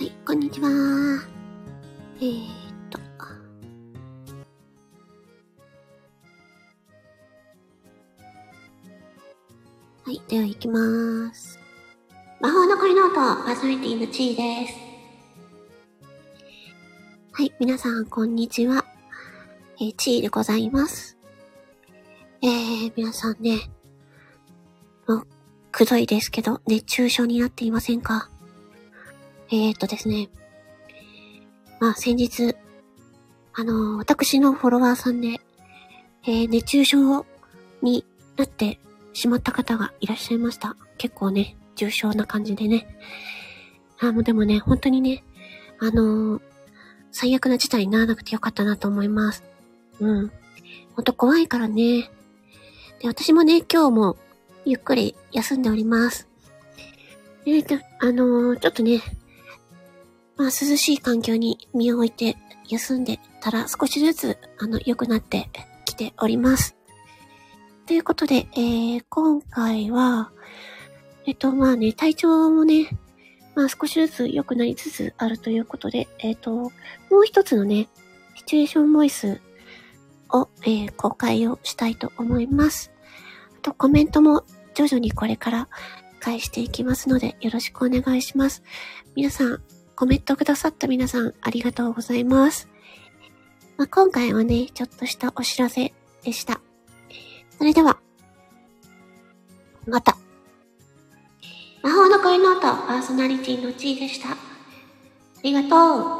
はい、こんにちは。えーっと。はい、では行きまーす。魔法のコリノート、パーソナリティのチーです。はい、皆さん、こんにちは。えー、チーでございます。えー、皆さんね、もう、くどいですけど、熱中症になっていませんか？えー、っとですね。まあ、先日、あのー私のフォロワーさんで、えー、熱中症になってしまった方がいらっしゃいました。結構ね、重症な感じでね。あ、もうでもね、本当にね、あの最悪な事態にならなくてよかったなと思います。うん。ほんと怖いからね。で、私もね、今日もゆっくり休んでおります。えーと、あのーちょっとね、まあ、涼しい環境に身を置いて休んでたら少しずつ、あの、良くなってきております。ということで、えー、今回は、えっと、まあね、体調もね、まあ少しずつ良くなりつつあるということで、えっと、もう一つのね、シチュエーションボイスを、えー公開をしたいと思います。あと、コメントも徐々にこれから返していきますので、よろしくお願いします。皆さん、コメントくださった皆さん、ありがとうございます。まあ、今回はね、ちょっとしたお知らせでした。それでは、また。魔法の恋の音パーソナリティのちーでした。ありがとう。